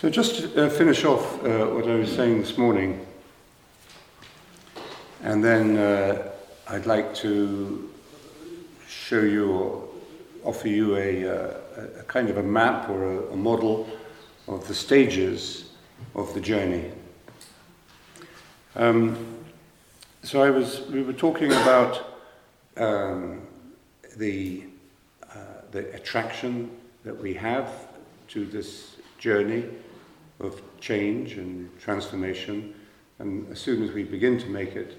So, just to uh, finish off uh, what I was saying this morning, and then uh, I'd like to show you or offer you a, uh, a kind of a map or a, a, model of the stages of the journey. Um, so I was, we were talking about um, the, uh, the attraction that we have to this journey of change and transformation. And as soon as we begin to make it,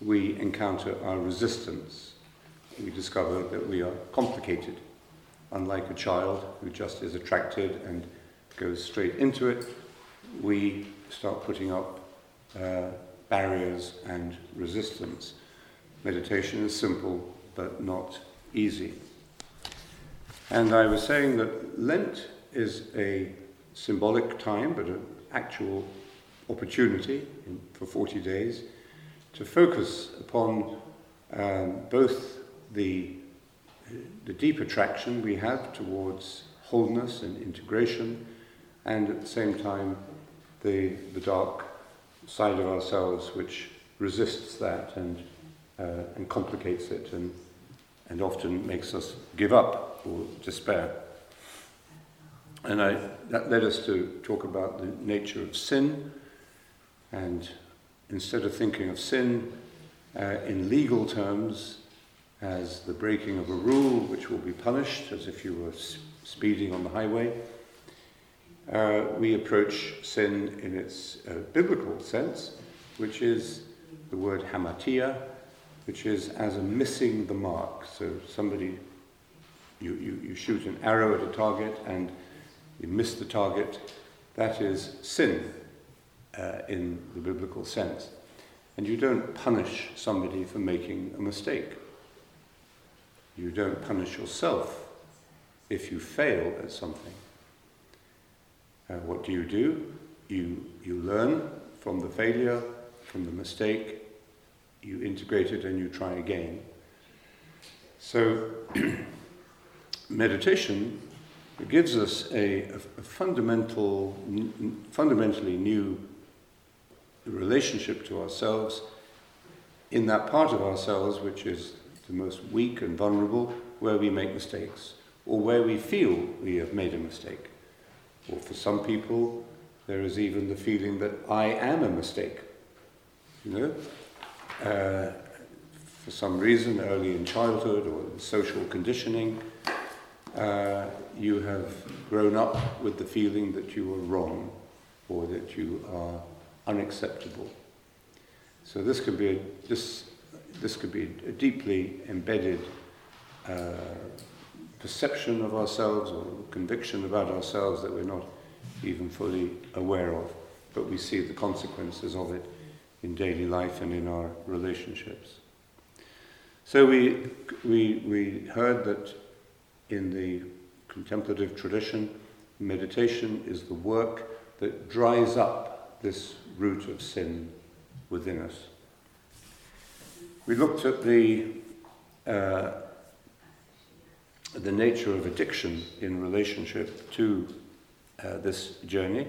we encounter our resistance. We discover that we are complicated, unlike a child who just is attracted and goes straight into it. We start putting up uh, barriers and resistance. Meditation is simple but not easy. And I was saying that Lent is a symbolic time, but an actual opportunity in, for 40 days to focus upon um, both the, the deep attraction we have towards wholeness and integration, and at the same time, the, the dark side of ourselves which resists that and, uh, and complicates it and, and often makes us give up or despair. And I, that led us to talk about the nature of sin. And instead of thinking of sin uh, in legal terms as the breaking of a rule which will be punished as if you were speeding on the highway, uh, we approach sin in its uh, biblical sense, which is the word hamartia, which is as a missing the mark. So somebody, you, you, you shoot an arrow at a target and you miss the target, that is sin uh, in the biblical sense. And you don't punish somebody for making a mistake. You don't punish yourself if you fail at something. Uh, what do you do? You, you learn from the failure, from the mistake, you integrate it and you try again. So, meditation it gives us a, a, a fundamental, n- fundamentally new relationship to ourselves in that part of ourselves which is the most weak and vulnerable, where we make mistakes, or where we feel we have made a mistake. Or for some people, there is even the feeling that I am a mistake. You know? Uh, for some reason, early in childhood or social conditioning, uh, you have grown up with the feeling that you are wrong or that you are unacceptable. So this could be a, this, this could be a deeply embedded uh, perception of ourselves or conviction about ourselves that we're not even fully aware of, but we see the consequences of it in daily life and in our relationships. So we, we, we heard that in the contemplative tradition, meditation is the work that dries up this root of sin within us. We looked at the, uh, the nature of addiction in relationship to uh, this journey.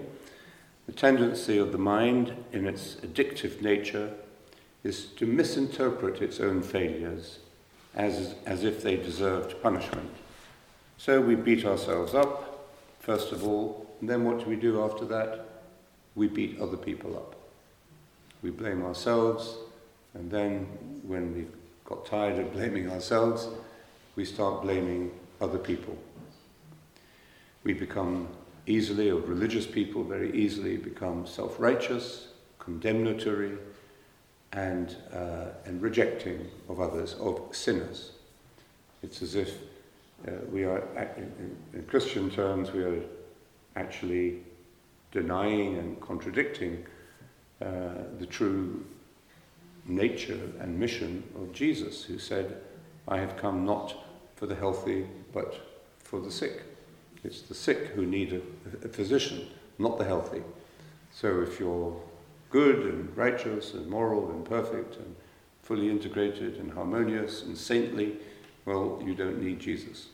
The tendency of the mind in its addictive nature is to misinterpret its own failures as, as if they deserved punishment. So we beat ourselves up, first of all, and then what do we do after that? We beat other people up. We blame ourselves, and then when we've got tired of blaming ourselves, we start blaming other people. We become easily, or religious people very easily become self righteous, condemnatory, and, uh, and rejecting of others, of sinners. It's as if uh, we are, in, in Christian terms, we are actually denying and contradicting uh, the true nature and mission of Jesus, who said, I have come not for the healthy, but for the sick. It's the sick who need a, a physician, not the healthy. So if you're good and righteous and moral and perfect and fully integrated and harmonious and saintly, well, you don't need Jesus.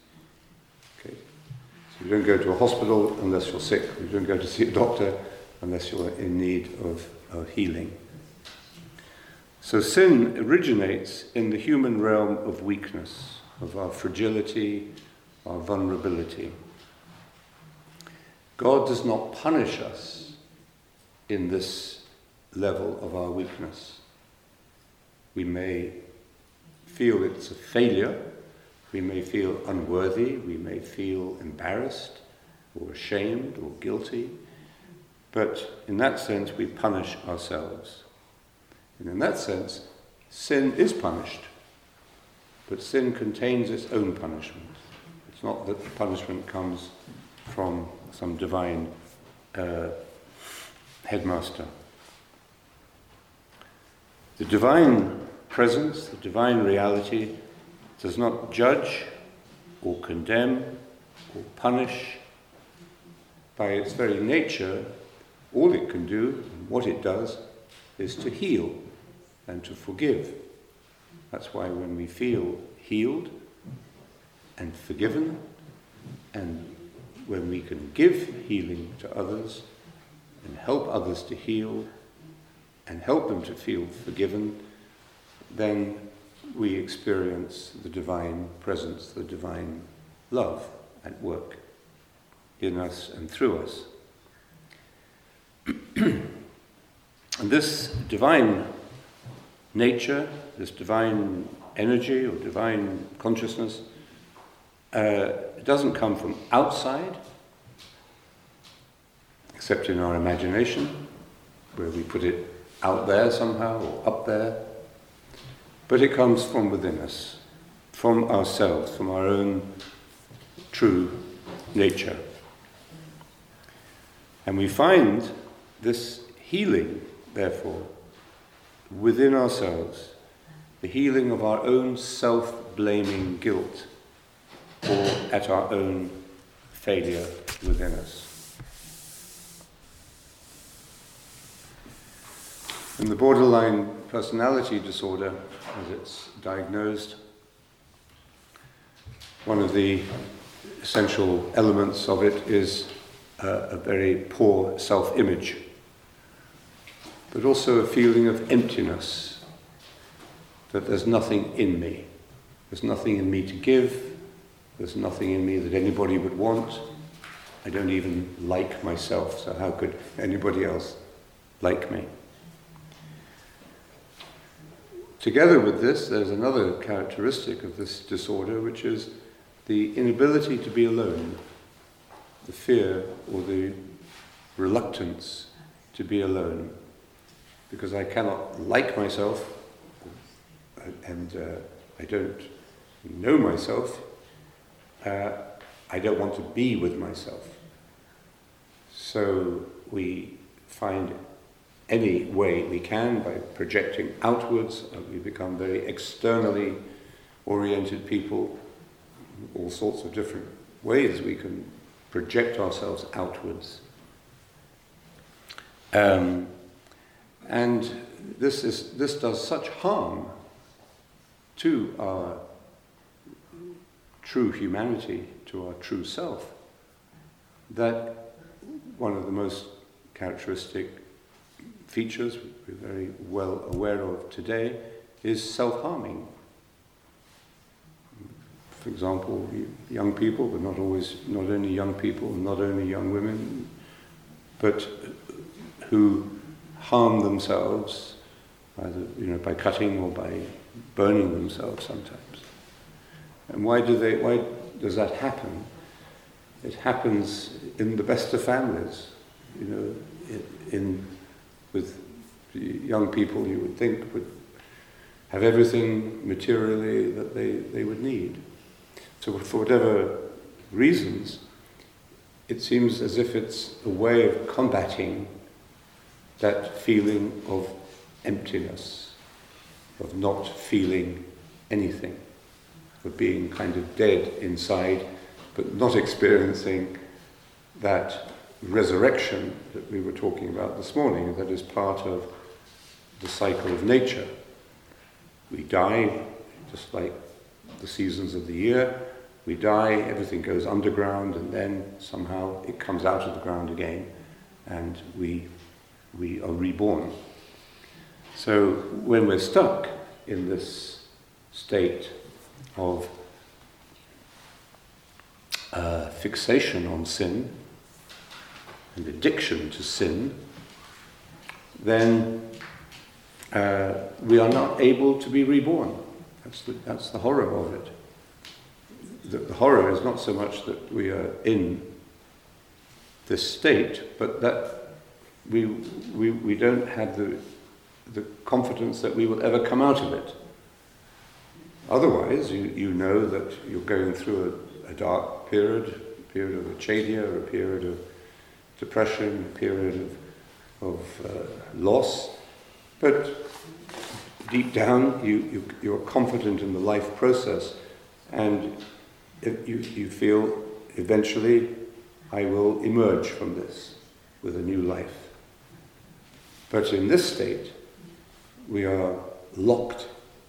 You don't go to a hospital unless you're sick. You don't go to see a doctor unless you're in need of, of healing. So sin originates in the human realm of weakness, of our fragility, our vulnerability. God does not punish us in this level of our weakness. We may feel it's a failure, we may feel unworthy, we may feel embarrassed or ashamed or guilty, but in that sense we punish ourselves. And in that sense, sin is punished, but sin contains its own punishment. It's not that the punishment comes from some divine uh, headmaster. The divine presence, the divine reality, does not judge or condemn or punish. By its very nature, all it can do, and what it does, is to heal and to forgive. That's why when we feel healed and forgiven, and when we can give healing to others and help others to heal and help them to feel forgiven, then we experience the divine presence, the divine love at work in us and through us. and this divine nature, this divine energy or divine consciousness, uh, doesn't come from outside, except in our imagination, where we put it out there somehow or up there. But it comes from within us, from ourselves, from our own true nature. And we find this healing, therefore, within ourselves, the healing of our own self blaming guilt or at our own failure within us. In the borderline personality disorder, as it's diagnosed, one of the essential elements of it is uh, a very poor self image but also a feeling of emptiness, that there's nothing in me. There's nothing in me to give, there's nothing in me that anybody would want. I don't even like myself, so how could anybody else like me? Together with this, there's another characteristic of this disorder, which is the inability to be alone, the fear or the reluctance to be alone because I cannot like myself and uh, I don't know myself, uh, I don't want to be with myself. So we find any way we can by projecting outwards, uh, we become very externally oriented people, all sorts of different ways we can project ourselves outwards. Um, and this, is, this does such harm to our true humanity, to our true self, that one of the most characteristic features we're very well aware of today is self harming. For example, young people, but not always, not only young people, not only young women, but who harm themselves, either you know, by cutting or by burning themselves sometimes. And why, do they, why does that happen? It happens in the best of families, you know, in, in with young people you would think would have everything materially that they, they would need. So for whatever reasons, it seems as if it's a way of combating that feeling of emptiness, of not feeling anything, of being kind of dead inside, but not experiencing that resurrection that we were talking about this morning, that is part of the cycle of nature. We die, just like the seasons of the year, we die, everything goes underground, and then somehow it comes out of the ground again, and we, we are reborn. So when we're stuck in this state of uh, fixation on sin and addiction to sin, then uh, we are not able to be reborn. That's the, that's the horror of it. The, the horror is not so much that we are in this state, but that we, we, we don't have the, the confidence that we will ever come out of it. Otherwise, you, you know that you're going through a, a dark period, a period of acedia, or a period of depression, a period of, of uh, loss, but deep down you, you, you're confident in the life process and you, you feel eventually I will emerge from this with a new life. But in this state, we are locked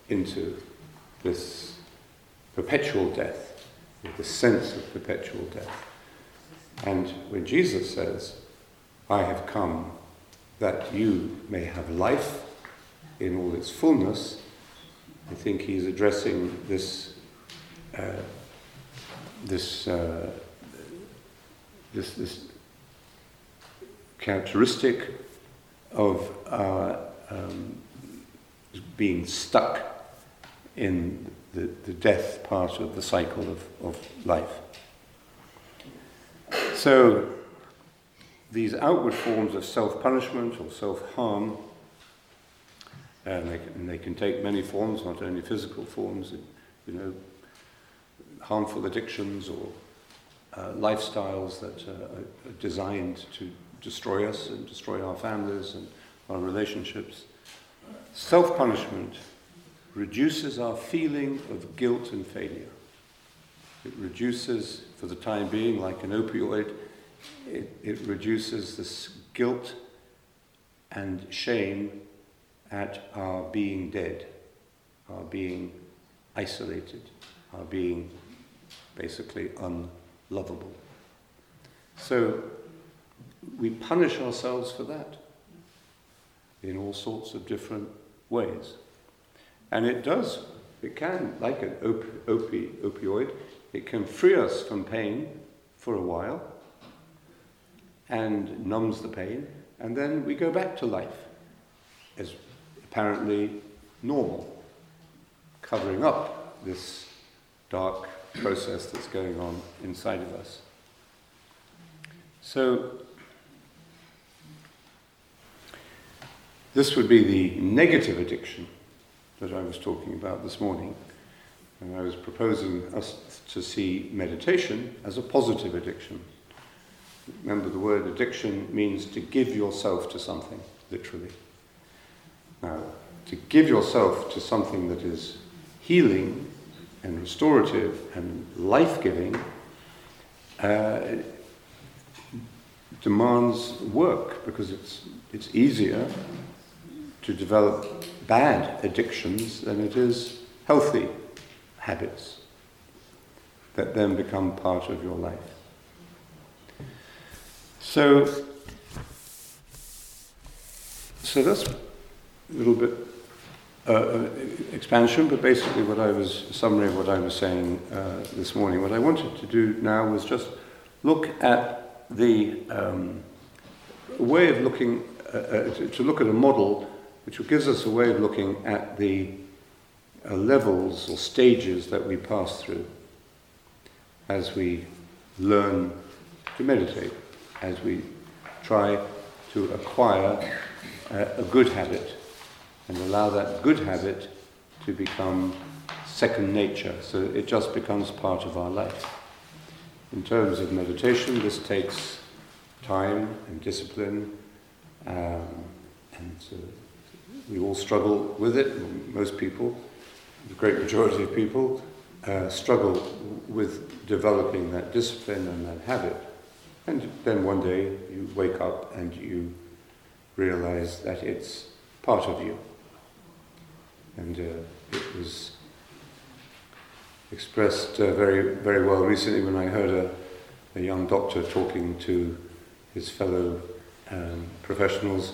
into this perpetual death, the sense of perpetual death. And when Jesus says, I have come that you may have life in all its fullness, I think he's addressing this, uh, this, uh, this, this characteristic of our um, being stuck in the, the death part of the cycle of, of life. So, these outward forms of self punishment or self harm, and they, can, and they, can, take many forms, not only physical forms, you know, harmful addictions or uh, lifestyles that uh, are designed to destroy us and destroy our families and our relationships. Self punishment reduces our feeling of guilt and failure. It reduces, for the time being, like an opioid, it, it reduces this guilt and shame at our being dead, our being isolated, our being basically unlovable. So we punish ourselves for that in all sorts of different ways. And it does, it can, like an op- opi- opioid, it can free us from pain for a while and numbs the pain, and then we go back to life as apparently normal, covering up this dark process that's going on inside of us. So, this would be the negative addiction that I was talking about this morning. And I was proposing us to see meditation as a positive addiction. Remember, the word addiction means to give yourself to something, literally. Now, to give yourself to something that is healing and restorative and life giving uh, demands work because it's, it's easier to develop bad addictions than it is healthy habits that then become part of your life. So, so that's a little bit uh, uh, expansion, but basically what I was, summary of what I was saying uh, this morning. What I wanted to do now was just look at the um, way of looking, uh, uh to, to look at a model which gives us a way of looking at the uh, levels or stages that we pass through as we learn to meditate, as we try to acquire uh, a good habit and allow that good habit to become second nature, so it just becomes part of our life. In terms of meditation, this takes time and discipline, um, and uh, we all struggle with it. Most people, the great majority of people, uh, struggle with developing that discipline and that habit. And then one day you wake up and you realize that it's part of you. And uh, it was expressed uh, very, very well recently when I heard a, a young doctor talking to his fellow um, professionals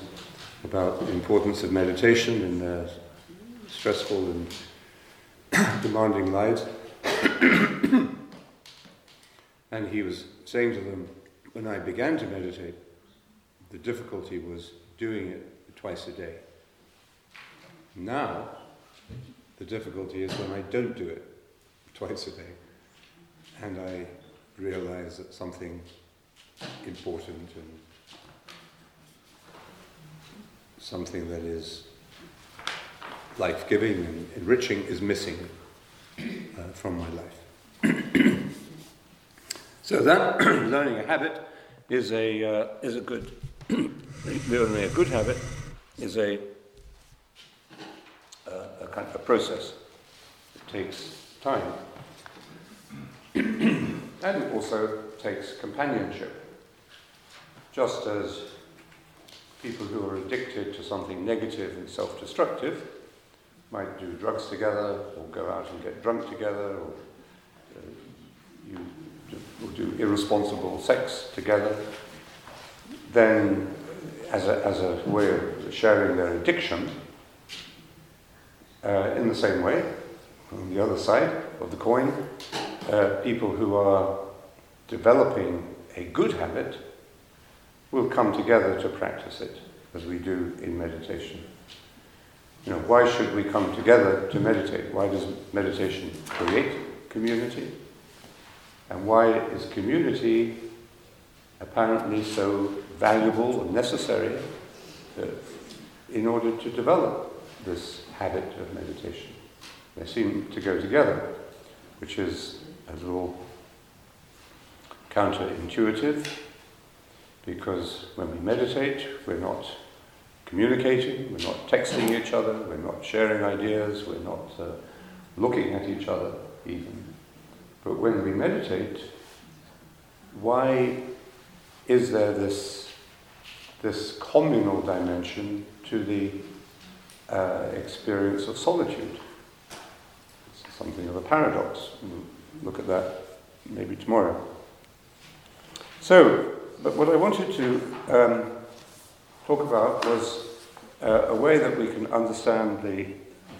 about the importance of meditation in their stressful and demanding lives. and he was saying to them, when I began to meditate, the difficulty was doing it twice a day. Now, the difficulty is when I don't do it twice a day. And I realize that something important and something that is life giving and enriching is missing uh, from my life. so that learning a habit is a, uh, is a good, learning a good habit is a, uh, a kind of a process. It takes time. and it also takes companionship. Just as people who are addicted to something negative and self destructive might do drugs together, or go out and get drunk together, or uh, you do, irresponsible sex together, then as a, as a way of sharing their addiction, uh, in the same way, on the other side of the coin, uh, people who are developing a good habit will come together to practice it, as we do in meditation. You know, why should we come together to meditate? Why does meditation create community? And why is community apparently so valuable and necessary in order to develop this habit of meditation? They seem to go together, which is a little counterintuitive because when we meditate, we're not communicating, we're not texting each other, we're not sharing ideas, we're not uh, looking at each other even. But when we meditate, why is there this, this communal dimension to the uh, experience of solitude? It's something of a paradox. We'll look at that maybe tomorrow. So, but what I wanted to um, talk about was uh, a way that we can understand the,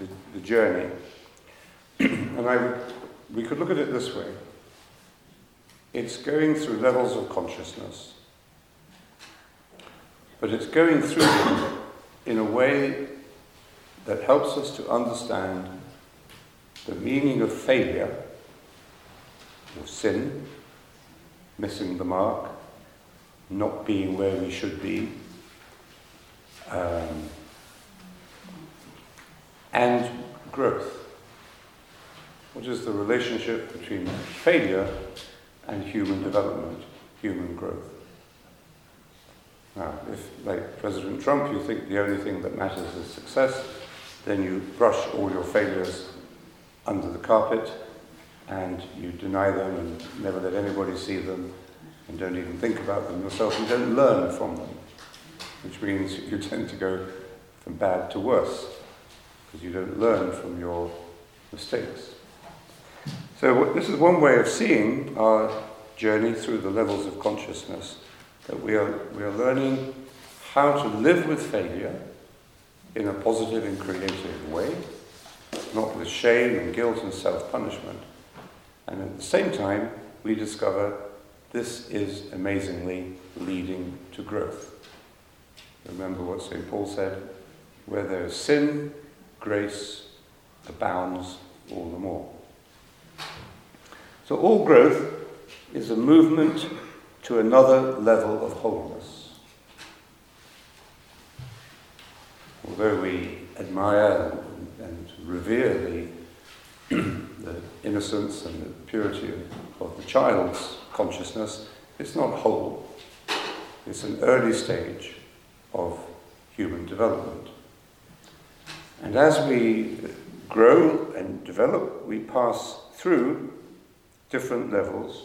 the, the journey. and I would, we could look at it this way it's going through levels of consciousness, but it's going through them in a way that helps us to understand the meaning of failure or sin, missing the mark, not being where we should be, um, and growth. What is the relationship between failure and human development, human growth? Now, if, like President Trump, you think the only thing that matters is success, then you brush all your failures under the carpet and you deny them and never let anybody see them and don't even think about them yourself. and don't learn from them, which means you tend to go from bad to worse because you don't learn from your mistakes. So, this is one way of seeing our journey through the levels of consciousness that we are, we are learning how to live with failure in a positive and creative way, not with shame and guilt and self punishment. And at the same time, we discover this is amazingly leading to growth. Remember what St. Paul said where there is sin, grace abounds all the more. So, all growth is a movement to another level of wholeness. Although we admire and, revere the, the innocence and the purity of, of the child's consciousness, it's not whole. It's an early stage of human development. And as we grow and develop, we pass through different levels.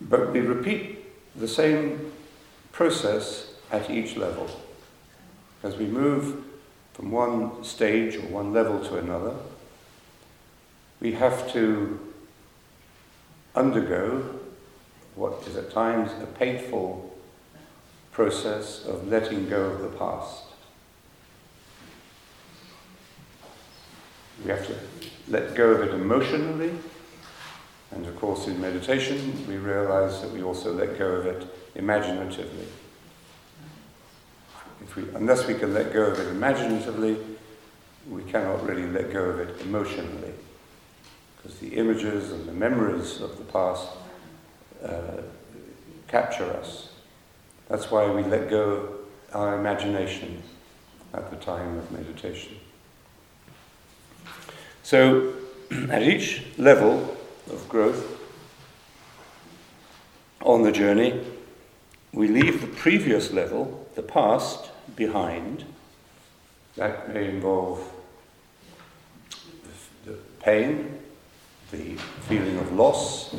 But we repeat the same process at each level. As we move from one stage or one level to another, we have to undergo what is at times a painful process of letting go of the past. We have to let go of it emotionally, and of course, in meditation, we realize that we also let go of it imaginatively. If we, unless we can let go of it imaginatively, we cannot really let go of it emotionally. Because the images and the memories of the past uh, capture us. That's why we let go our imagination at the time of meditation. So, at each level of growth on the journey, we leave the previous level, the past, behind. That may involve the pain, the feeling of loss,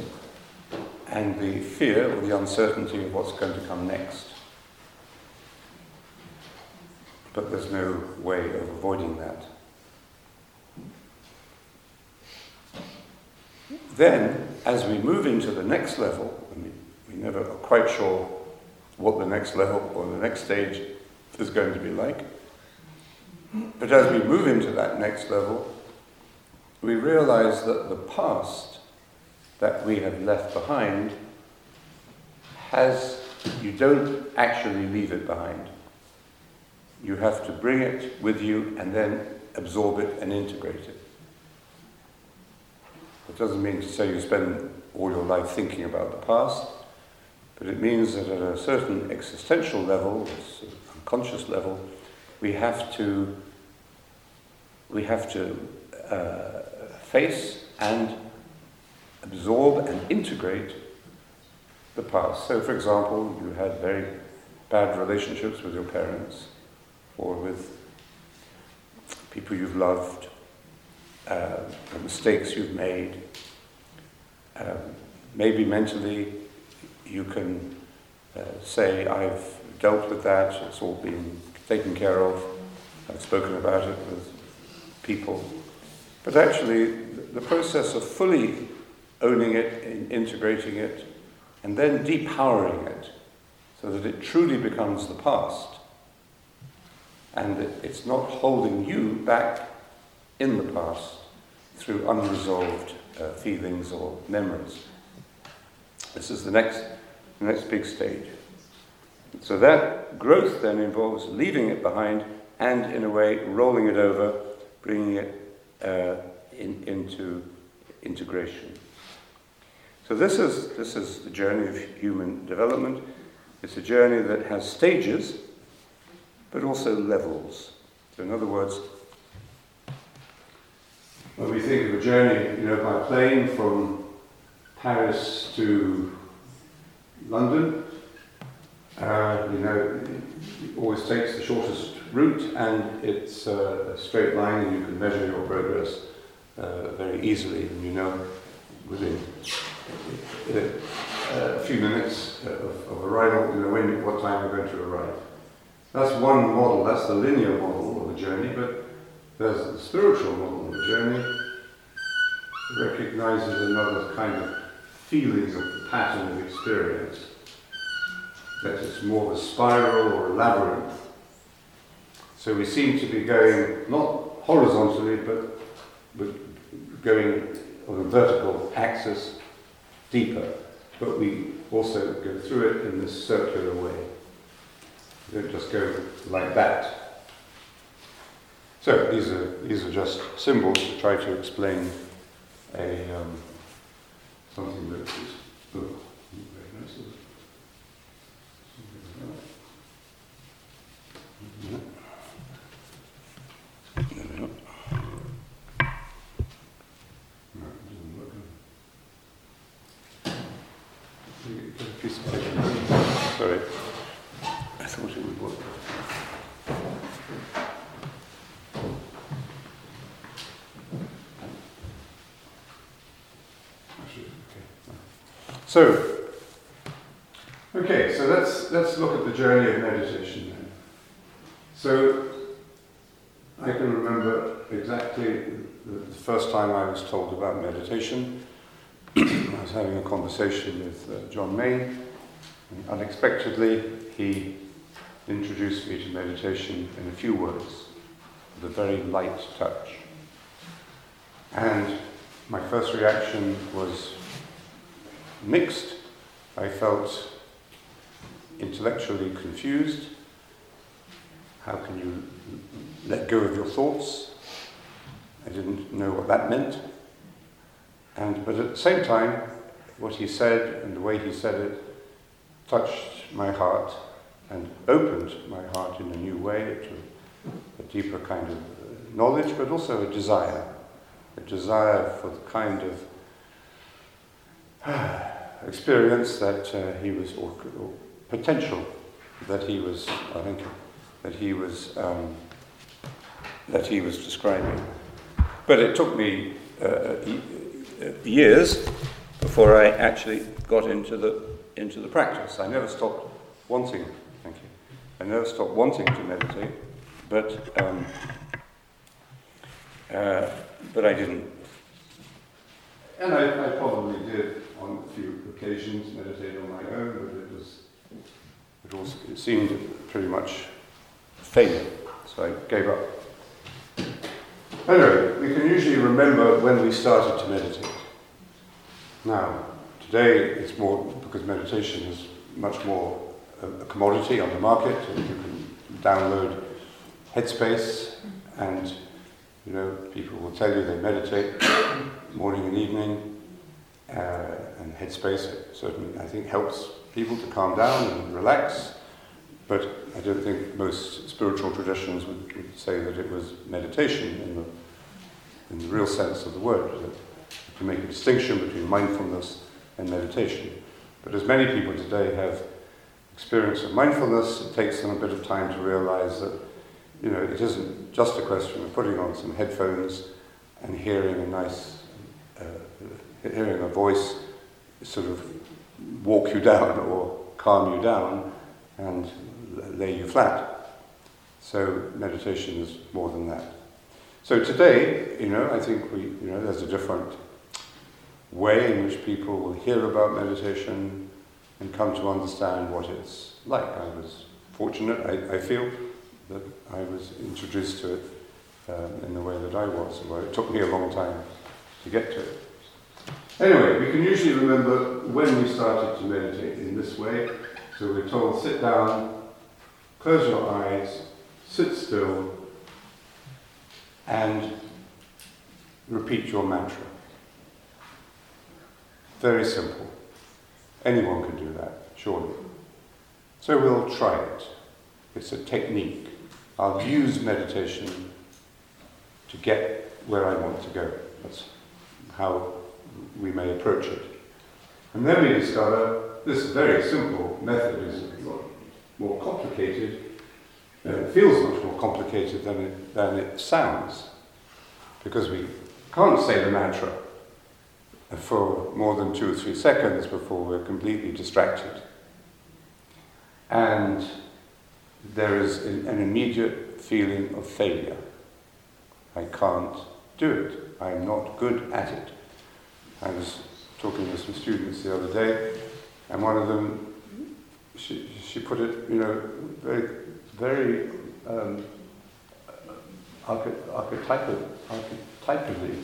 and the fear or the uncertainty of what's going to come next. But there's no way of avoiding that. Then, as we move into the next level, we, we never are quite sure what the next level or the next stage is going to be like. But as we move into that next level, we realize that the past that we have left behind has, you don't actually leave it behind. You have to bring it with you and then absorb it and integrate it. It doesn't mean to say you spend all your life thinking about the past, but it means that at a certain existential level, unconscious level, we have to we have to uh, face and absorb and integrate the past. So, for example, you had very bad relationships with your parents or with people you've loved, uh, the mistakes you've made. Um, maybe mentally you can uh, say, I've dealt with that, it's all been taken care of, I've spoken about it with people. But actually, the process of fully owning it, integrating it, and then depowering it so that it truly becomes the past and it's not holding you back in the past through unresolved uh, feelings or memories. This is the next, the next big stage. So that growth then involves leaving it behind and, in a way, rolling it over, bringing it uh, in, into integration. So this is, this is the journey of human development. It's a journey that has stages, but also levels. So in other words, when we think of a journey, you know, by plane from Paris to London, uh, you know, it always takes the shortest route and it's uh, a straight line and you can measure your progress uh, very easily and you know within Uh, a few minutes of, of arrival, you know, when, what time you're going to arrive. That's one model, that's the linear model of the journey, but there's the spiritual model of the journey. Recognizes another kind of feeling of pattern of experience. That it's more of a spiral or a labyrinth. So we seem to be going not horizontally, but, but going on a vertical axis deeper, but we also go through it in this circular way. We don't just go like that. So these are, these are just symbols to try to explain a, um, something that is oh, very nice. Sorry. I thought it would work. So, okay, so let's let's look at the journey of meditation then. So, I can remember exactly the first time I was told about meditation. Was having a conversation with uh, John Main, and unexpectedly he introduced me to meditation in a few words, with a very light touch. And my first reaction was mixed. I felt intellectually confused. How can you let go of your thoughts? I didn't know what that meant. And, but at the same time, what he said and the way he said it touched my heart and opened my heart in a new way to a deeper kind of knowledge, but also a desire. A desire for the kind of experience that uh, he was, or, or, potential that he was, I think, that he was, um, that he was describing. But it took me uh, uh, years before I actually got into the, into the practice. I never stopped wanting, thank you, I never stopped wanting to meditate, but, um, uh, but I didn't. And I, I probably did on a few occasions meditate on my own, but it was, it, was, it seemed pretty much failure, so I gave up. Anyway, we can usually remember when we started to meditate. Now, today it's more because meditation is much more a, commodity on the market, and you can download Headspace, and you know people will tell you they meditate morning and evening, uh, and Headspace certainly I think helps people to calm down and relax. But I don't think most spiritual traditions would, would say that it was meditation in the, in the real sense of the word, to make a distinction between mindfulness and meditation. But as many people today have experience of mindfulness, it takes them a bit of time to realize that you know, it isn't just a question of putting on some headphones and hearing a nice, uh, hearing a voice sort of walk you down or calm you down and lay you flat. So meditation is more than that. So today, you know, I think we, you know, there's a different way in which people will hear about meditation and come to understand what it's like. I was fortunate, I, I feel, that I was introduced to it um, in the way that I was, although it took me a long time to get to it. Anyway, we can usually remember when we started to meditate in this way. So we're told sit down, close your eyes, sit still, and repeat your mantra. Very simple. Anyone can do that, surely. So we'll try it. It's a technique. I'll use meditation to get where I want to go. That's how we may approach it. And then we discover this very simple method is more complicated. Uh, it feels much more complicated than it, than it sounds because we can't say the mantra for more than two or three seconds before we're completely distracted. And there is an immediate feeling of failure. I can't do it. I'm not good at it. I was talking with some students the other day, and one of them, she, she put it, you know, very, very um, archetypally, archetypally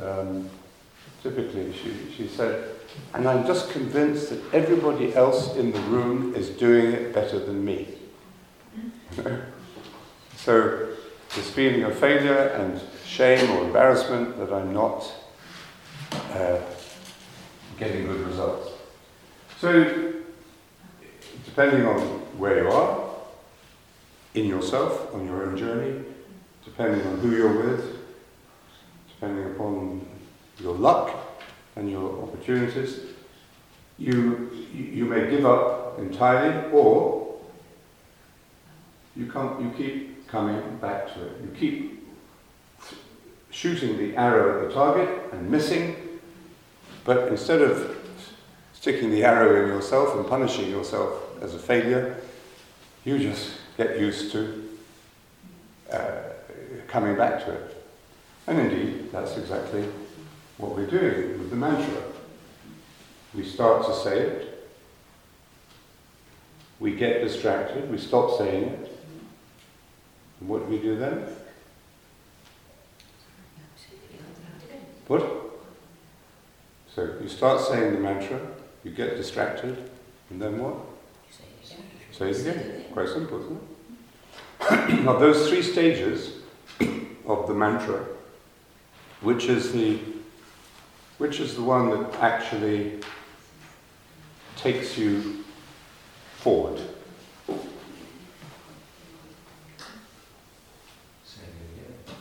um, typically, she, she said, and I'm just convinced that everybody else in the room is doing it better than me. so, this feeling of failure and shame or embarrassment that I'm not uh, getting good results. So, depending on where you are, in yourself, on your own journey, depending on who you're with, depending upon your luck and your opportunities, you, you may give up entirely or you, come, you keep coming back to it. You keep shooting the arrow at the target and missing but instead of sticking the arrow in yourself and punishing yourself as a failure, you just get used to uh, coming back to it. And indeed, that's exactly what we're doing with the mantra. We start to say it, we get distracted, we stop saying it, and what do we do then? What? So you start saying the mantra, you get distracted, and then what? Say it again. Quite simple, isn't it? now those three stages of the mantra, which is the which is the one that actually takes you forward?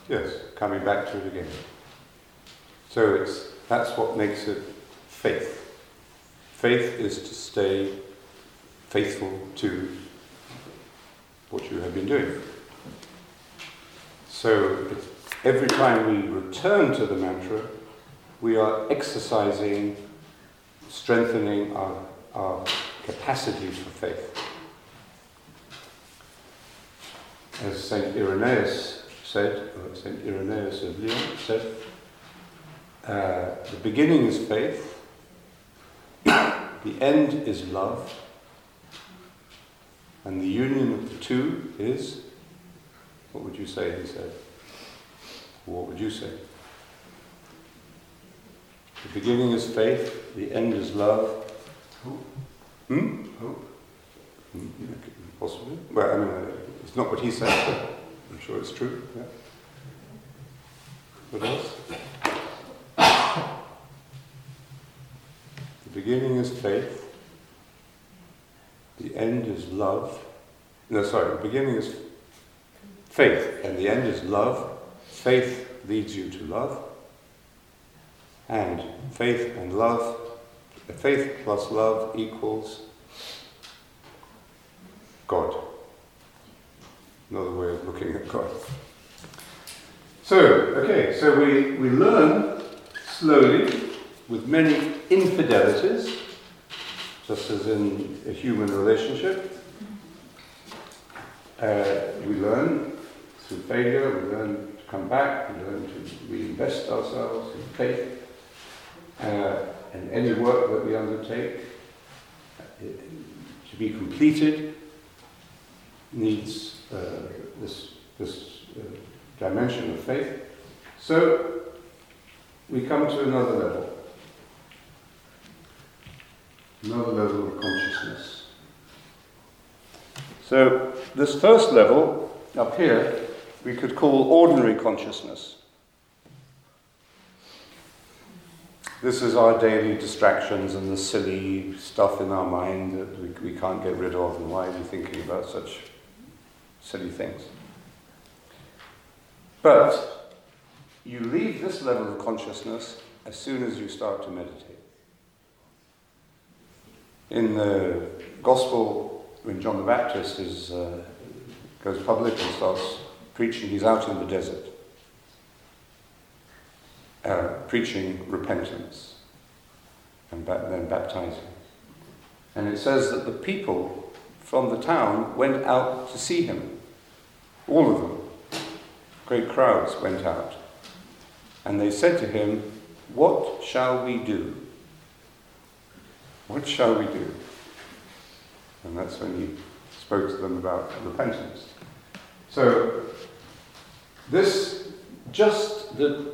Yes, coming back to it again. So it's that's what makes it faith. Faith is to stay faithful to what you have been doing. So every time we return to the mantra, we are exercising, strengthening our, our capacities for faith. As St. Irenaeus said, or St. Irenaeus of Lyon said, uh, the beginning is faith, the end is love, and the union of the two is, what would you say, he said? What would you say? The beginning is faith, the end is love. Hope. Hmm? Hope. Hmm, Possibly. Well, I mean, uh, it's not what he said, but I'm sure it's true. Yeah. What else? The beginning is faith. The end is love. No, sorry, the beginning is faith, and the end is love. Faith leads you to love. And faith and love, faith plus love equals God. Another way of looking at God. So, okay, so we, we learn slowly with many infidelities, just as in a human relationship. Uh, we learn through failure, we learn to come back, we learn to reinvest ourselves in faith. Uh, and any work that we undertake uh, to be completed needs uh, this, this uh, dimension of faith. So we come to another level, another level of consciousness. So this first level up here we could call ordinary consciousness. This is our daily distractions and the silly stuff in our mind that we, we can't get rid of, and why are we thinking about such silly things? But you leave this level of consciousness as soon as you start to meditate. In the Gospel, when John the Baptist is, uh, goes public and starts preaching, he's out in the desert. Uh, preaching repentance and ba- then baptizing. And it says that the people from the town went out to see him. All of them. Great crowds went out. And they said to him, What shall we do? What shall we do? And that's when he spoke to them about repentance. So, this, just the,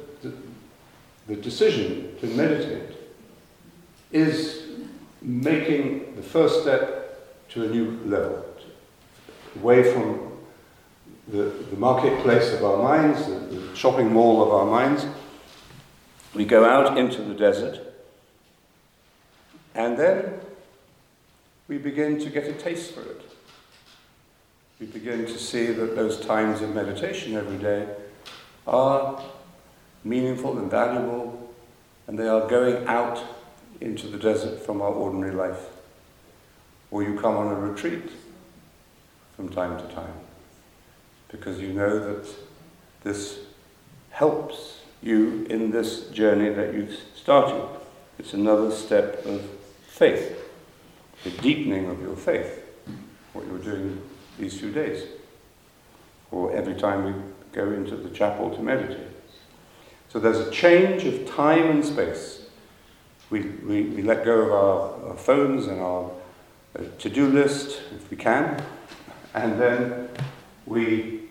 the decision to meditate is making the first step to a new level, away from the, the marketplace of our minds, the, the shopping mall of our minds. We go out into the desert, and then we begin to get a taste for it. We begin to see that those times of meditation every day are meaningful and valuable, and they are going out into the desert from our ordinary life. Or you come on a retreat from time to time because you know that this helps you in this journey that you've started. It's another step of faith, the deepening of your faith, what you're doing these few days, or every time we go into the chapel to meditate. So there's a change of time and space. We, we, we let go of our, our phones and our uh, to-do list, if we can, and then we,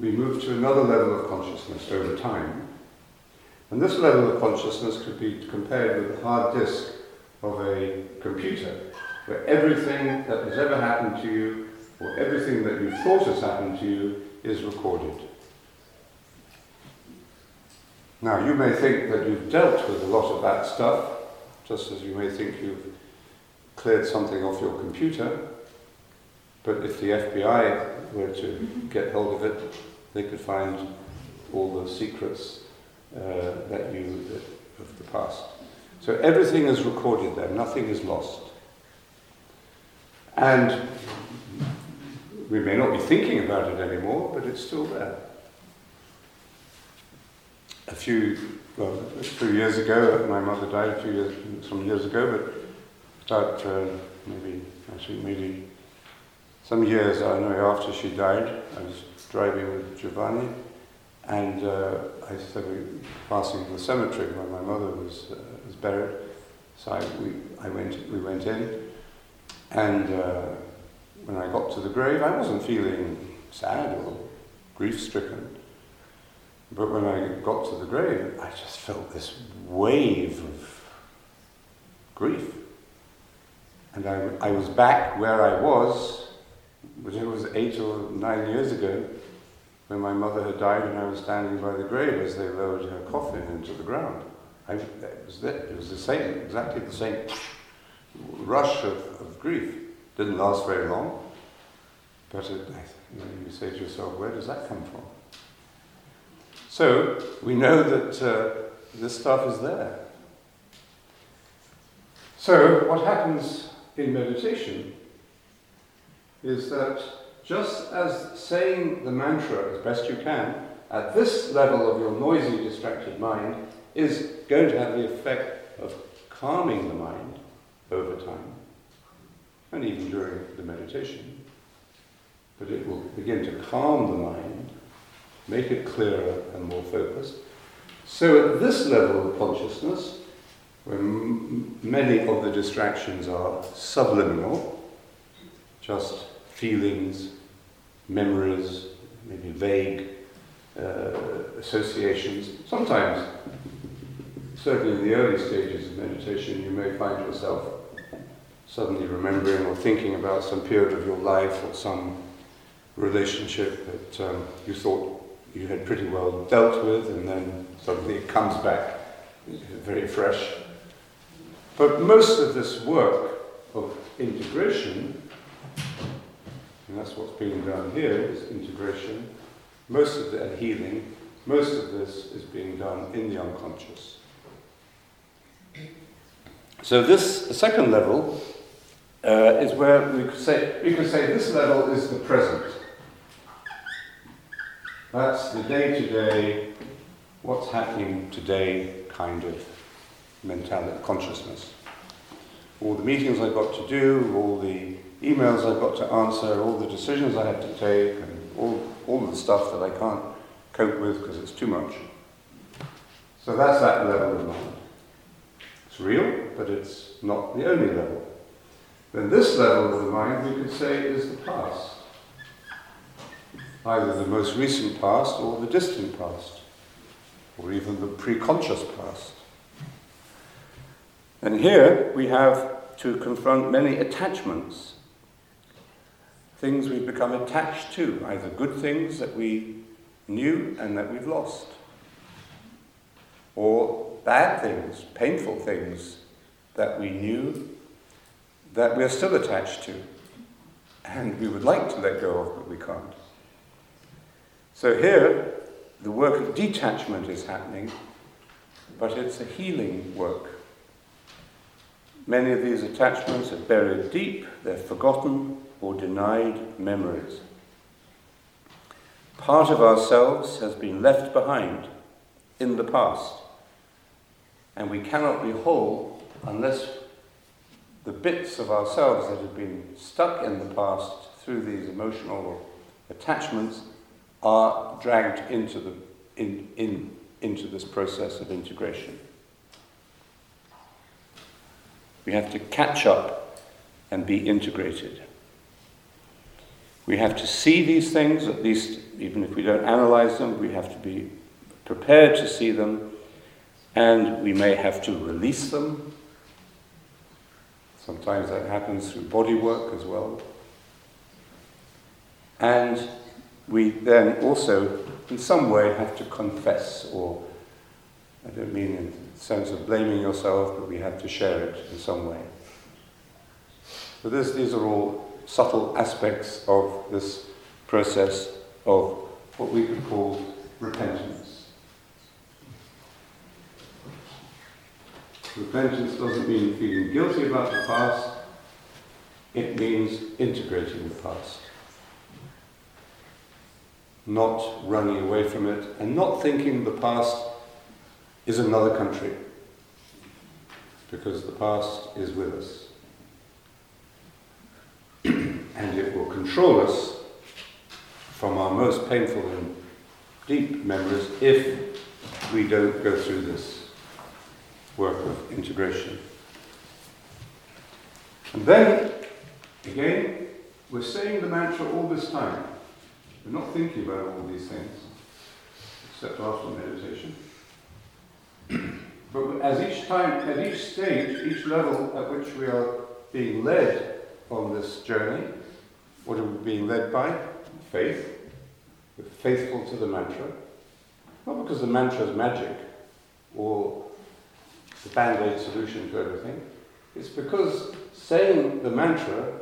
we move to another level of consciousness over time. And this level of consciousness could be compared with the hard disk of a computer, where everything that has ever happened to you, or everything that you thought has happened to you, is recorded. Now, you may think that you've dealt with a lot of that stuff, just as you may think you've cleared something off your computer, but if the FBI were to get hold of it, they could find all the secrets uh, that you that, of the past. So everything is recorded there, nothing is lost. And we may not be thinking about it anymore, but it's still there. A few, well, a few years ago, my mother died a few years, some years ago, but about uh, maybe, actually maybe some years, I know after she died, I was driving with Giovanni, and uh, I said we were passing the cemetery where my mother was, uh, was buried. So I, we, I went, we went in, and uh, when I got to the grave, I wasn't feeling sad or grief stricken. But when I got to the grave, I just felt this wave of grief. And I, I was back where I was, but it was eight or nine years ago when my mother had died and I was standing by the grave as they lowered her coffin into the ground. I, it, was the, it was the same, exactly the same rush of, of grief. Didn't last very long, but it, you, know, you say to yourself, where does that come from? So we know that uh, this stuff is there. So what happens in meditation is that just as saying the mantra as best you can at this level of your noisy, distracted mind is going to have the effect of calming the mind over time, and even during the meditation. But it will begin to calm the mind, make it clearer and more focused. So at this level of consciousness, where m- many of the distractions are subliminal, just feelings, memories, maybe vague uh, associations. Sometimes, certainly in the early stages of meditation, you may find yourself suddenly remembering or thinking about some period of your life or some relationship that um, you thought you had pretty well dealt with, and then suddenly it comes back very fresh. But most of this work of integration and that's what's being done here, is integration. Most of the healing, most of this is being done in the unconscious. So this second level uh, is where we could say we could say this level is the present. That's the day-to-day, what's happening today kind of mentality, consciousness. All the meetings I've got to do, all the emails I've got to answer, all the decisions I have to take, and all, all the stuff that I can't cope with because it's too much. So that's that level of mind. It's real, but it's not the only level. Then this level of the mind, we could say, is the past. Either the most recent past or the distant past, or even the pre-conscious past. And here we have to confront many attachments things we've become attached to, either good things that we knew and that we've lost, or bad things, painful things that we knew that we're still attached to and we would like to let go of, but we can't. So here, the work of detachment is happening, but it's a healing work. Many of these attachments are buried deep, they're forgotten, or denied memories. Part of ourselves has been left behind in the past, and we cannot be whole unless the bits of ourselves that have been stuck in the past through these emotional attachments are dragged into the in, in into this process of integration. We have to catch up and be integrated. We have to see these things, at least even if we don't analyze them, we have to be prepared to see them, and we may have to release them. Sometimes that happens through body work as well. And we then also, in some way, have to confess, or I don't mean in the sense of blaming yourself, but we have to share it in some way. So this, these are all subtle aspects of this process of what we could call repentance. Repentance doesn't mean feeling guilty about the past, it means integrating the past. Not running away from it and not thinking the past is another country because the past is with us. and it will control us from our most painful and deep memories if we don't go through this work of integration. And then, again, we're saying the mantra all this time. We're not thinking about all these things, except after meditation. but as each time, at each stage, each level at which we are being led on this journey, what are we being led by? Faith. We're faithful to the mantra. Not because the mantra is magic or the band aid solution to everything. It's because saying the mantra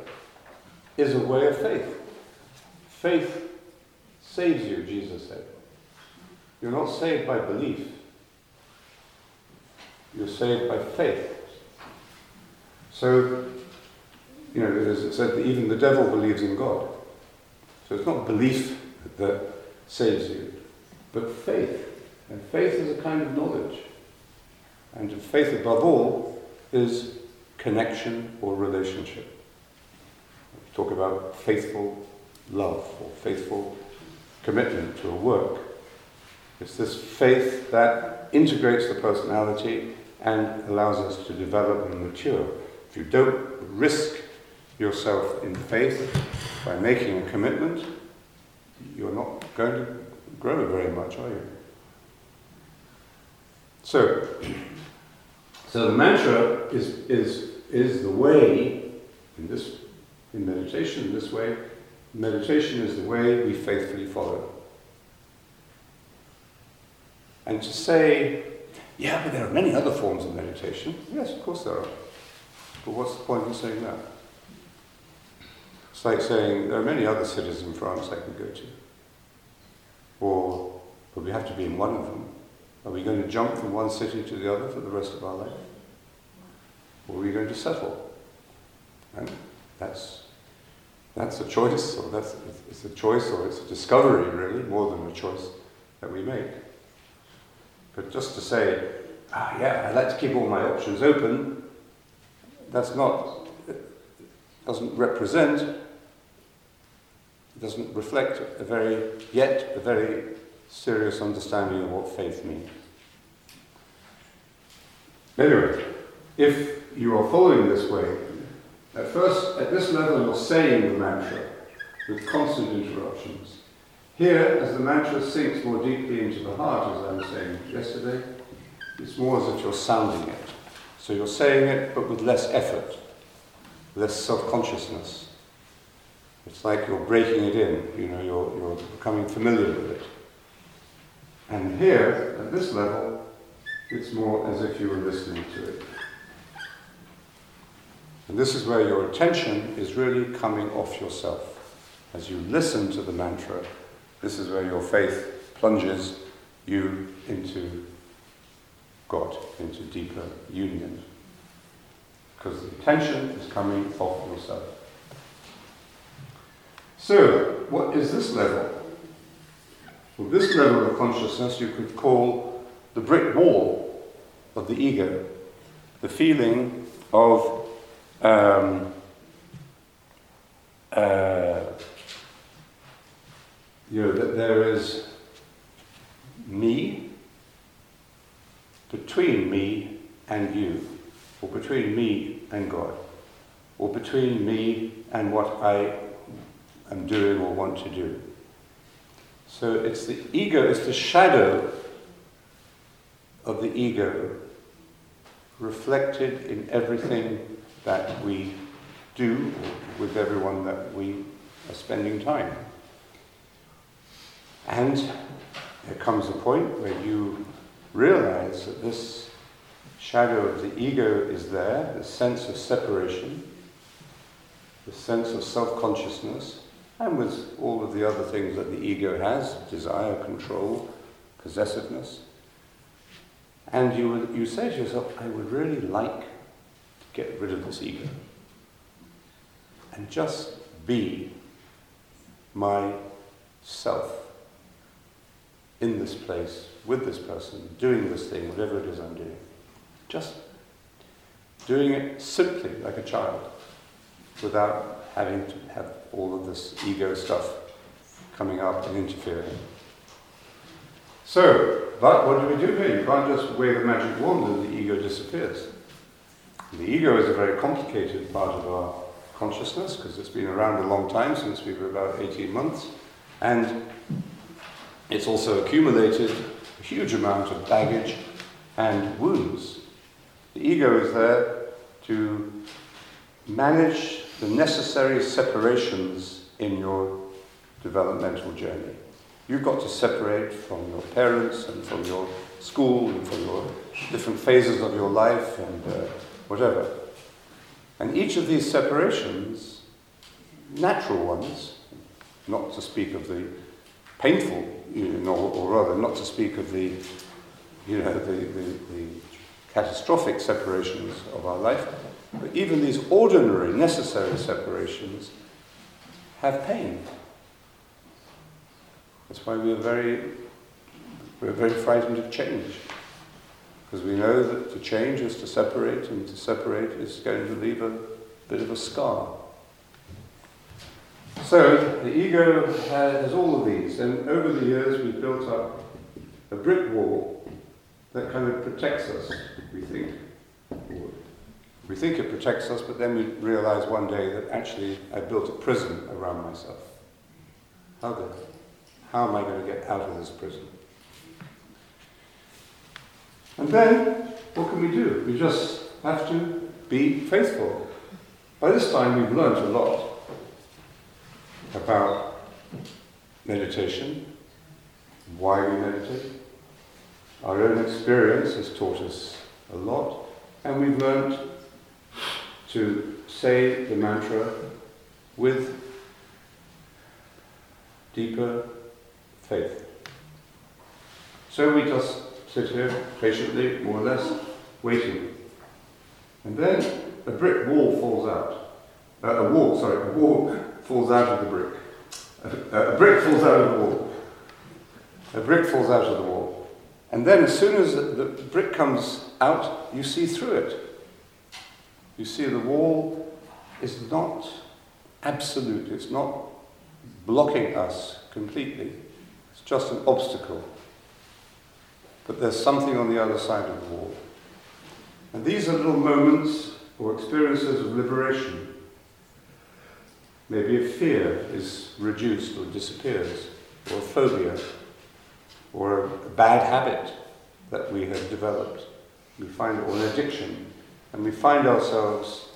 is a way of faith. Faith saves you, Jesus said. You're not saved by belief, you're saved by faith. So, you know, as it said, even the devil believes in God. So it's not belief that saves you, but faith. And faith is a kind of knowledge. And faith, above all, is connection or relationship. We talk about faithful love or faithful commitment to a work. It's this faith that integrates the personality and allows us to develop and mature. If you don't risk yourself in faith by making a commitment, you're not going to grow very much, are you? So, so the mantra is, is, is the way, in this in meditation, this way, meditation is the way we faithfully follow. And to say, yeah, but there are many other forms of meditation. Yes, of course there are. But what's the point in saying that? It's like saying there are many other cities in France I could go to. Or, but we have to be in one of them. Are we going to jump from one city to the other for the rest of our life? Or are we going to settle? And that's, that's a choice, or that's, it's a choice, or it's a discovery, really, more than a choice that we make. But just to say, ah, yeah, I'd like to keep all my options open, that's not, doesn't represent doesn't reflect a very, yet a very serious understanding of what faith means. Anyway, if you are following this way, at first, at this level, you're saying the mantra with constant interruptions. Here, as the mantra sinks more deeply into the heart, as I was saying yesterday, it's more as if you're sounding it. So you're saying it, but with less effort, less self consciousness. It's like you're breaking it in, you know, you're, you're becoming familiar with it. And here, at this level, it's more as if you were listening to it. And this is where your attention is really coming off yourself. As you listen to the mantra, this is where your faith plunges you into God, into deeper union. Because the attention is coming off yourself. So, what is this level? Well, this level of consciousness you could call the brick wall of the ego, the feeling of um, uh, you know, that there is me between me and you, or between me and God, or between me and what I am doing or want to do. So it's the ego, it's the shadow of the ego reflected in everything that we do with everyone that we are spending time. And there comes a point where you realize that this shadow of the ego is there, the sense of separation, the sense of self consciousness, and with all of the other things that the ego has desire, control, possessiveness. And you, you say to yourself, I would really like get rid of this ego and just be myself in this place, with this person, doing this thing, whatever it is I'm doing. Just doing it simply like a child, without having to have all of this ego stuff coming up and interfering. So, but what do we do here? You can't just wave a magic wand and the ego disappears. The ego is a very complicated part of our consciousness because it's been around a long time since we were about 18 months. And it's also accumulated a huge amount of baggage and wounds. The ego is there to manage the necessary separations in your developmental journey. You've got to separate from your parents and from your school and from your different phases of your life and uh, whatever. And each of these separations, natural ones, not to speak of the painful, you know, or, rather, not to speak of the, you know, the, the, the catastrophic separations of our life, but even these ordinary, necessary separations have pain. That's why we are very, we're very frightened of change. Because we know that to change is to separate, and to separate is going to leave a bit of a scar. So the ego has all of these, and over the years we've built up a brick wall that kind of protects us, we think. We think it protects us, but then we realize one day that actually I built a prison around myself. How good. How am I going to get out of this prison? And then, what can we do? We just have to be faithful. By this time, we've learned a lot about meditation, why we meditate. Our own experience has taught us a lot, and we've learned to say the mantra with deeper faith. So we just sit here patiently, more or less, waiting. And then a brick wall falls out. Uh, a wall, sorry, a wall falls out of the brick. A, a brick falls out of the wall. A brick falls out of the wall. And then as soon as the, the brick comes out, you see through it. You see the wall is not absolute, it's not blocking us completely. It's just an obstacle. But there's something on the other side of the wall. And these are little moments or experiences of liberation Maybe a fear is reduced or disappears, or a phobia, or a bad habit that we have developed. We find, or an addiction, and we find ourselves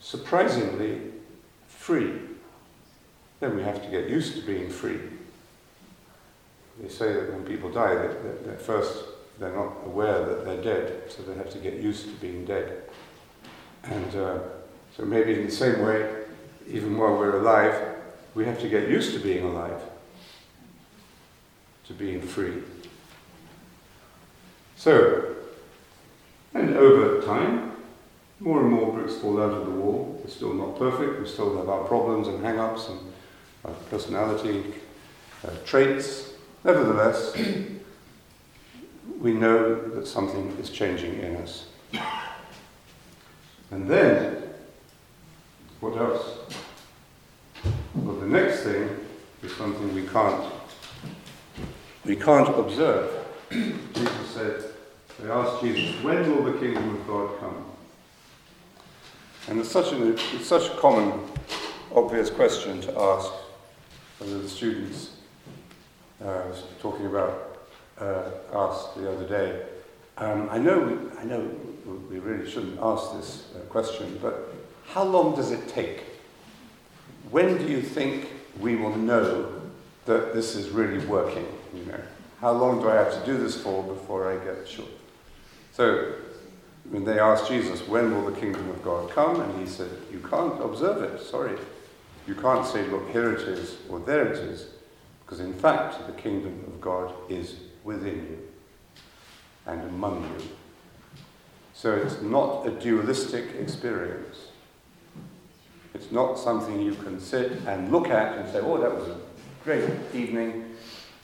surprisingly free. Then we have to get used to being free. They say that when people die, that first they're not aware that they're dead, so they have to get used to being dead. And uh, so maybe in the same way, even while we're alive, we have to get used to being alive, to being free. So, and over time, more and more bricks fall out of the wall. We're still not perfect, we still have our problems and hang ups and our personality uh, traits. Nevertheless, we know that something is changing in us. And then, what else? Well, the next thing is something we can't we can't observe. Jesus said, They asked Jesus, when will the kingdom of God come? And it's such, an, it's such a common, obvious question to ask whether the students uh, I was talking about uh, asked the other day. Um, I know, we, I know we really shouldn't ask this uh, question, but how long does it take? When do you think we will know that this is really working? You know, how long do I have to do this for before I get sure? So, when they asked Jesus, when will the kingdom of God come? And he said, you can't observe it, sorry. You can't say, look, here it is, or there it is, because in fact, the kingdom of God is within you and among you. So it's not a dualistic experience. It's not something you can sit and look at and say, oh, that was a great evening.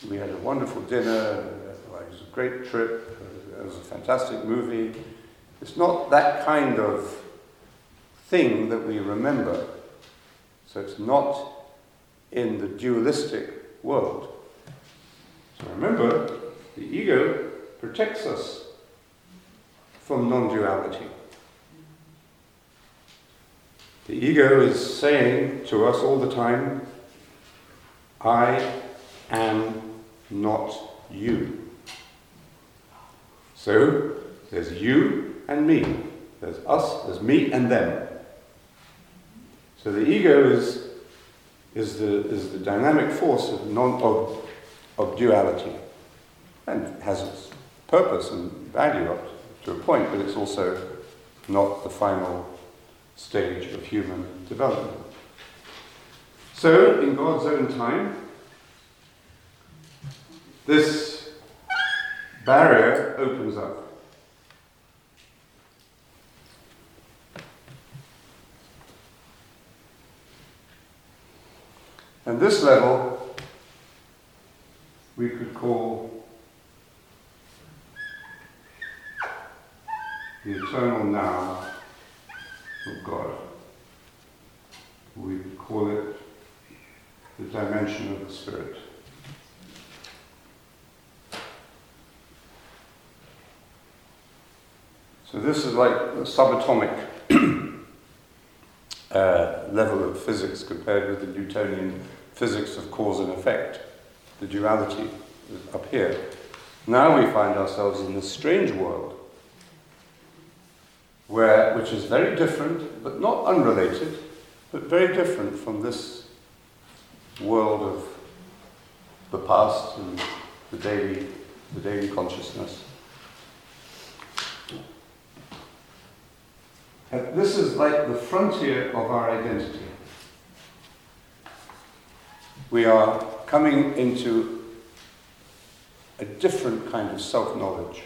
We had a wonderful dinner. It was a great trip. It was a fantastic movie. It's not that kind of thing that we remember. So it's not in the dualistic world. So remember, the ego protects us from non duality. The ego is saying to us all the time, I am not you. So there's you and me. There's us, there's me and them. So the ego is, is, the, is the dynamic force of, non, of, of duality and has its purpose and value up to a point, but it's also not the final stage of human development. So, in God's own time, this barrier opens up. And this level we could call the eternal now of God. We could call it the dimension of the Spirit. So this is like a subatomic uh, level of physics compared with the Newtonian physics of cause and effect, the duality up here. Now we find ourselves in this strange world, where, which is very different, but not unrelated, but very different from this world of the past and the daily, the daily consciousness. This is like the frontier of our identity we are coming into a different kind of self knowledge.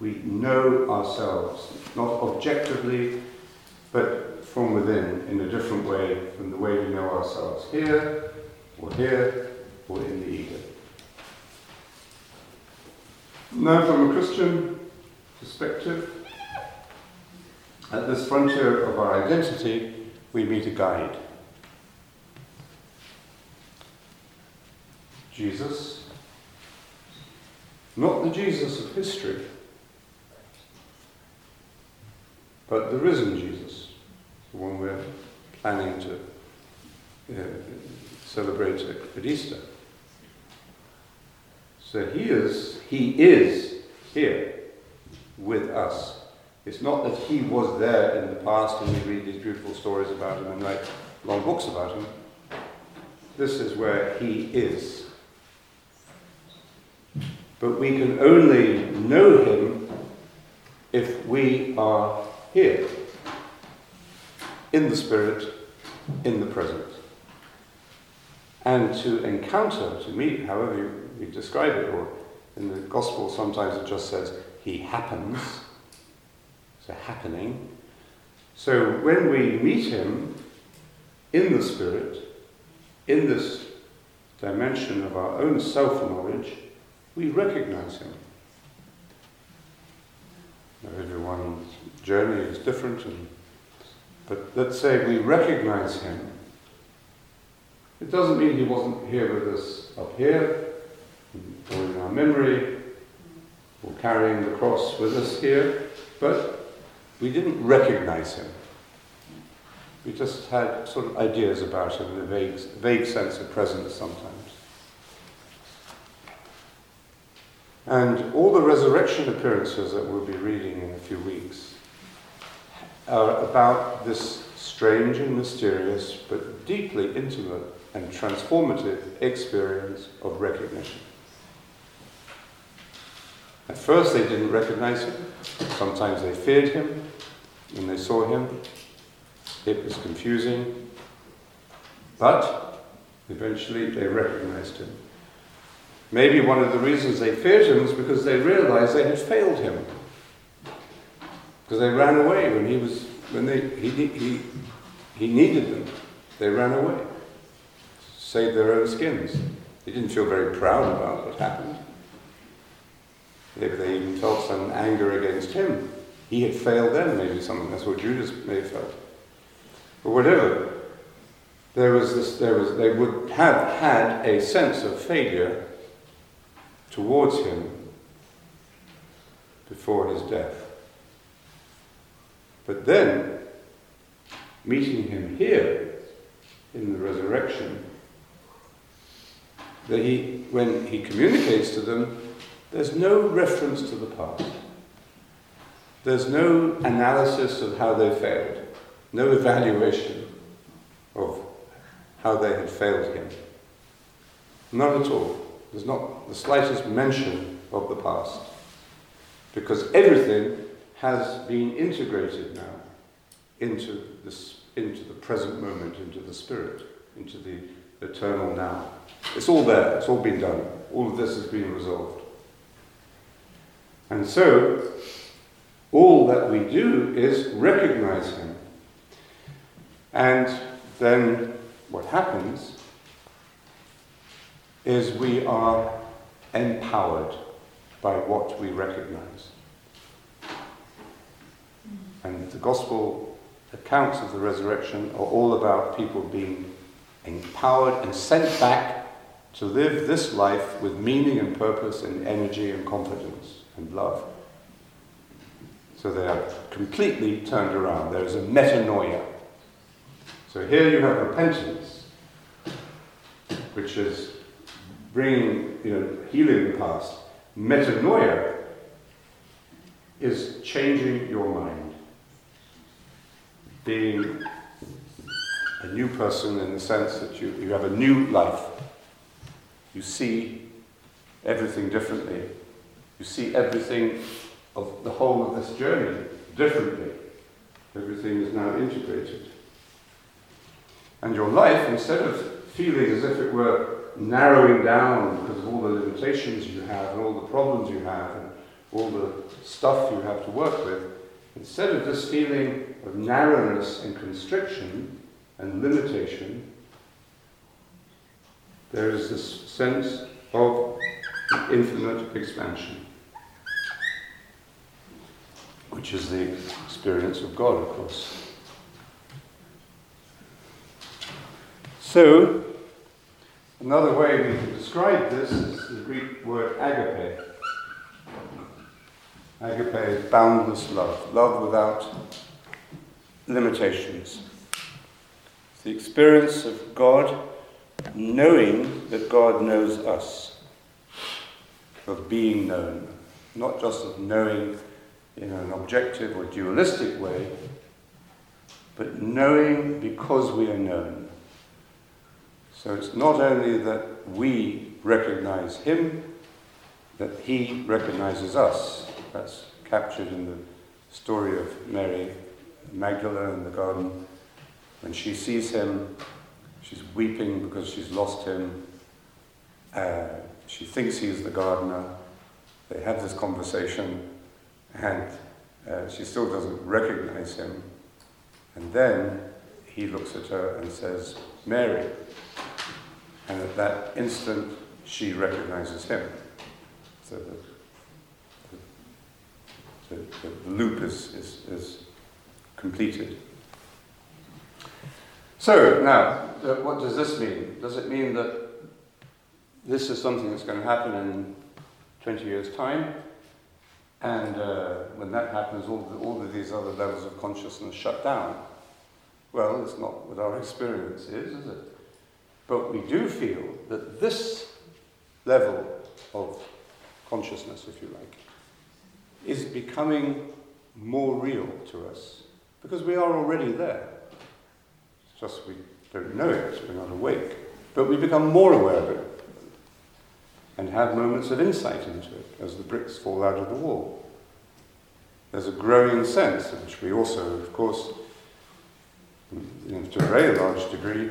We know ourselves, not objectively, but from within in a different way from the way we know ourselves here, or here, or in the ego. Now, from a Christian perspective, at this frontier of our identity, we meet a guide. Jesus, not the Jesus of history, but the risen Jesus, the one we're planning to uh, celebrate at Easter. So he is, he is here with us. It's not that he was there in the past and we read these beautiful stories about him and write long books about him. This is where he is. But we can only know him if we are here, in the Spirit, in the present. And to encounter, to meet, however you, describe it, or in the Gospel sometimes it just says, He happens. It's a happening. So when we meet Him in the Spirit, in this dimension of our own self knowledge, we recognize him. Now, everyone's journey is different, and, but let's say we recognize him. It doesn't mean he wasn't here with us up here, or in our memory, or carrying the cross with us here, but we didn't recognize him. We just had sort of ideas about him, a vague, vague sense of presence sometimes. And all the resurrection appearances that we'll be reading in a few weeks are about this strange and mysterious, but deeply intimate and transformative experience of recognition. At first, they didn't recognize him. Sometimes they feared him when they saw him. It was confusing. But eventually, they recognized him. Maybe one of the reasons they feared him was because they realized they had failed him. Because they ran away when he was when they he, he, he needed them. They ran away. Saved their own skins. They didn't feel very proud about what happened. Maybe they even felt some anger against him. He had failed them, maybe something. That's what Judas may have felt. But whatever, there was this, there was, they would have had a sense of failure towards him before his death. But then, meeting him here in the resurrection, that he, when he communicates to them, there's no reference to the past. There's no analysis of how they failed, no evaluation of how they had failed him. None at all. There's not the slightest mention of the past. Because everything has been integrated now into, this, into the present moment, into the spirit, into the eternal now. It's all there, it's all been done. All of this has been resolved. And so, all that we do is recognize him. And then what happens is we are empowered by what we recognize. And the gospel accounts of the resurrection are all about people being empowered and sent back to live this life with meaning and purpose and energy and confidence and love. So they are completely turned around. There is a metanoia. So here you have repentance, which is bringing, you know, healing the past. Metanoia is changing your mind, being a new person in the sense that you, you have a new life. You see everything differently. You see everything of the whole of this journey differently. Everything is now integrated. And your life, instead of feeling as if it were narrowing down because of all the limitations you have and all the problems you have and all the stuff you have to work with, instead of this feeling of narrowness and constriction and limitation, there is this sense of infinite expansion which is the experience of God, of course. So, another way we can describe this is the Greek word agape. Agape is boundless love, love without limitations. It's the experience of God knowing that God knows us, of being known, not just of knowing in an objective or dualistic way, but knowing because we are known. So it's not only that we recognize him, that he recognizes us. That's captured in the story of Mary Magdalene in the garden. When she sees him, she's weeping because she's lost him. Uh, she thinks he's the gardener. They have this conversation and uh, she still doesn't recognize him. And then he looks at her and says, Mary. And at that instant, she recognizes him. So the, the, the loop is, is, is completed. So, now, uh, what does this mean? Does it mean that this is something that's going to happen in 20 years' time? And uh, when that happens, all, the, all of these other levels of consciousness shut down. Well, it's not what our experience is, is it? But we do feel that this level of consciousness, if you like, is becoming more real to us because we are already there. It's just we don't know it, we're not awake. But we become more aware of it and have moments of insight into it as the bricks fall out of the wall. There's a growing sense, which we also, of course, to a very large degree,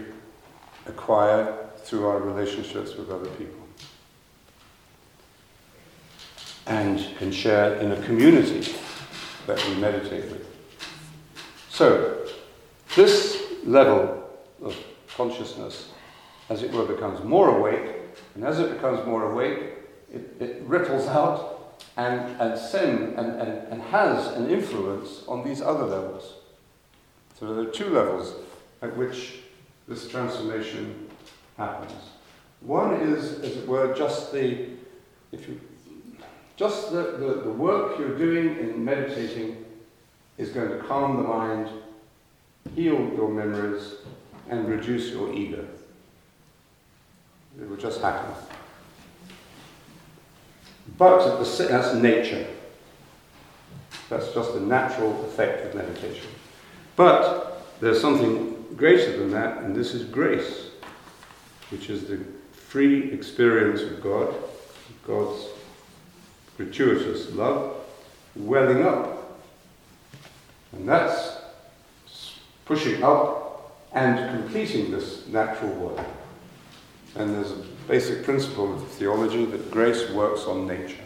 acquire through our relationships with other people. And can share in a community that we meditate with. So, this level of consciousness, as it were, becomes more awake, and as it becomes more awake, it, it ripples out and, and, send, and, and, and has an influence on these other levels. So there are two levels at which this transformation happens. One is, as it were, just the, if you, just the, the, the work you're doing in meditating is going to calm the mind, heal your memories, and reduce your ego. It will just happen. But the, that's nature. That's just the natural effect of meditation. But there's something greater than that, and this is grace, which is the free experience of God, God's gratuitous love, welling up. And that's pushing up and completing this natural work. And there's a basic principle of theology that grace works on nature.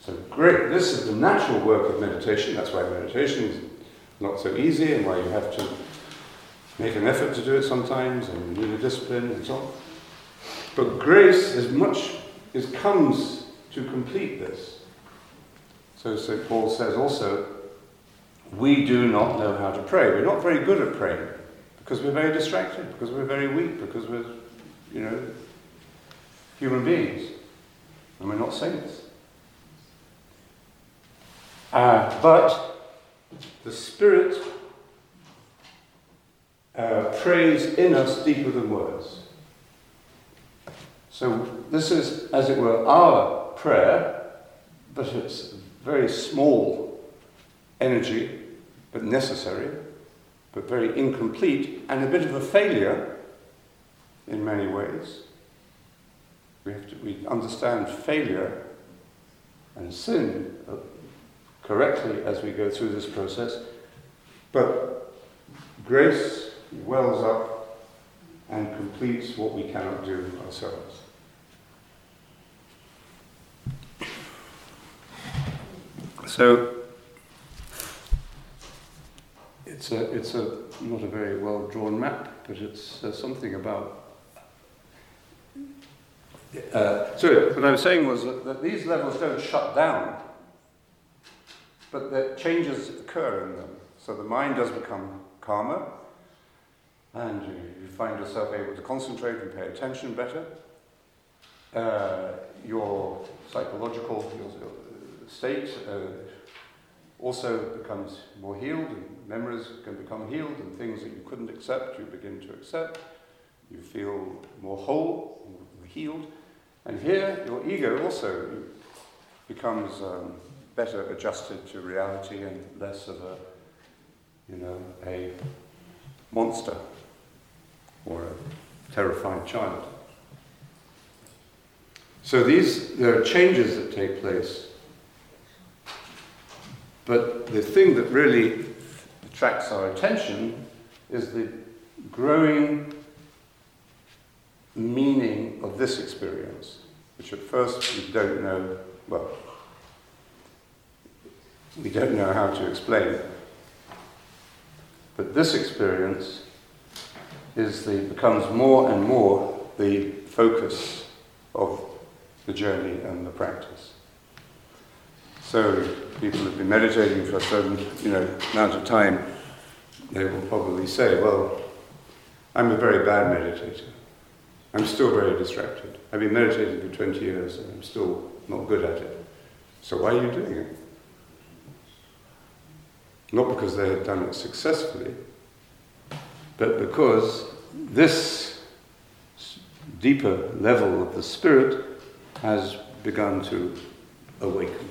So great, this is the natural work of meditation. That's why meditation is not so easy and why you have to make an effort to do it sometimes and you need a discipline and so on. But grace is much, it comes to complete this. So St. Paul says also, we do not know how to pray. We're not very good at praying because we're very distracted, because we're very weak, because we're, you know, human beings. And we're not saints. Uh, but the Spirit uh, prays in us deeper than words. So this is, as it were, our prayer, but it's very small energy, but necessary, but very incomplete, and a bit of a failure in many ways. We have to we understand failure and sin correctly as we go through this process, but grace wells up and completes what we cannot do ourselves. So it's a, it's a not a very well drawn map, but it's uh, something about. Uh, so what I was saying was that, that these levels don't shut down, but that changes occur in them. So the mind does become calmer, and you, you find yourself able to concentrate and pay attention better. Uh, your psychological your, state uh, also becomes more healed, and memories can become healed, and things that you couldn't accept, you begin to accept. You feel more whole, more healed. And here, your ego also becomes um, better adjusted to reality and less of a, you know, a monster or a terrified child. So these there are changes that take place. But the thing that really attracts our attention is the growing meaning of this experience, which at first we don't know, well, we don't know how to explain. But this experience is the, becomes more and more the focus of the journey and the practice. So people have been meditating for a certain you know, amount of time, they will probably say, well, I'm a very bad meditator. I'm still very distracted. I've been meditating for 20 years and I'm still not good at it. So why are you doing it? Not because they had done it successfully, but because this deeper level of the spirit has begun to awaken.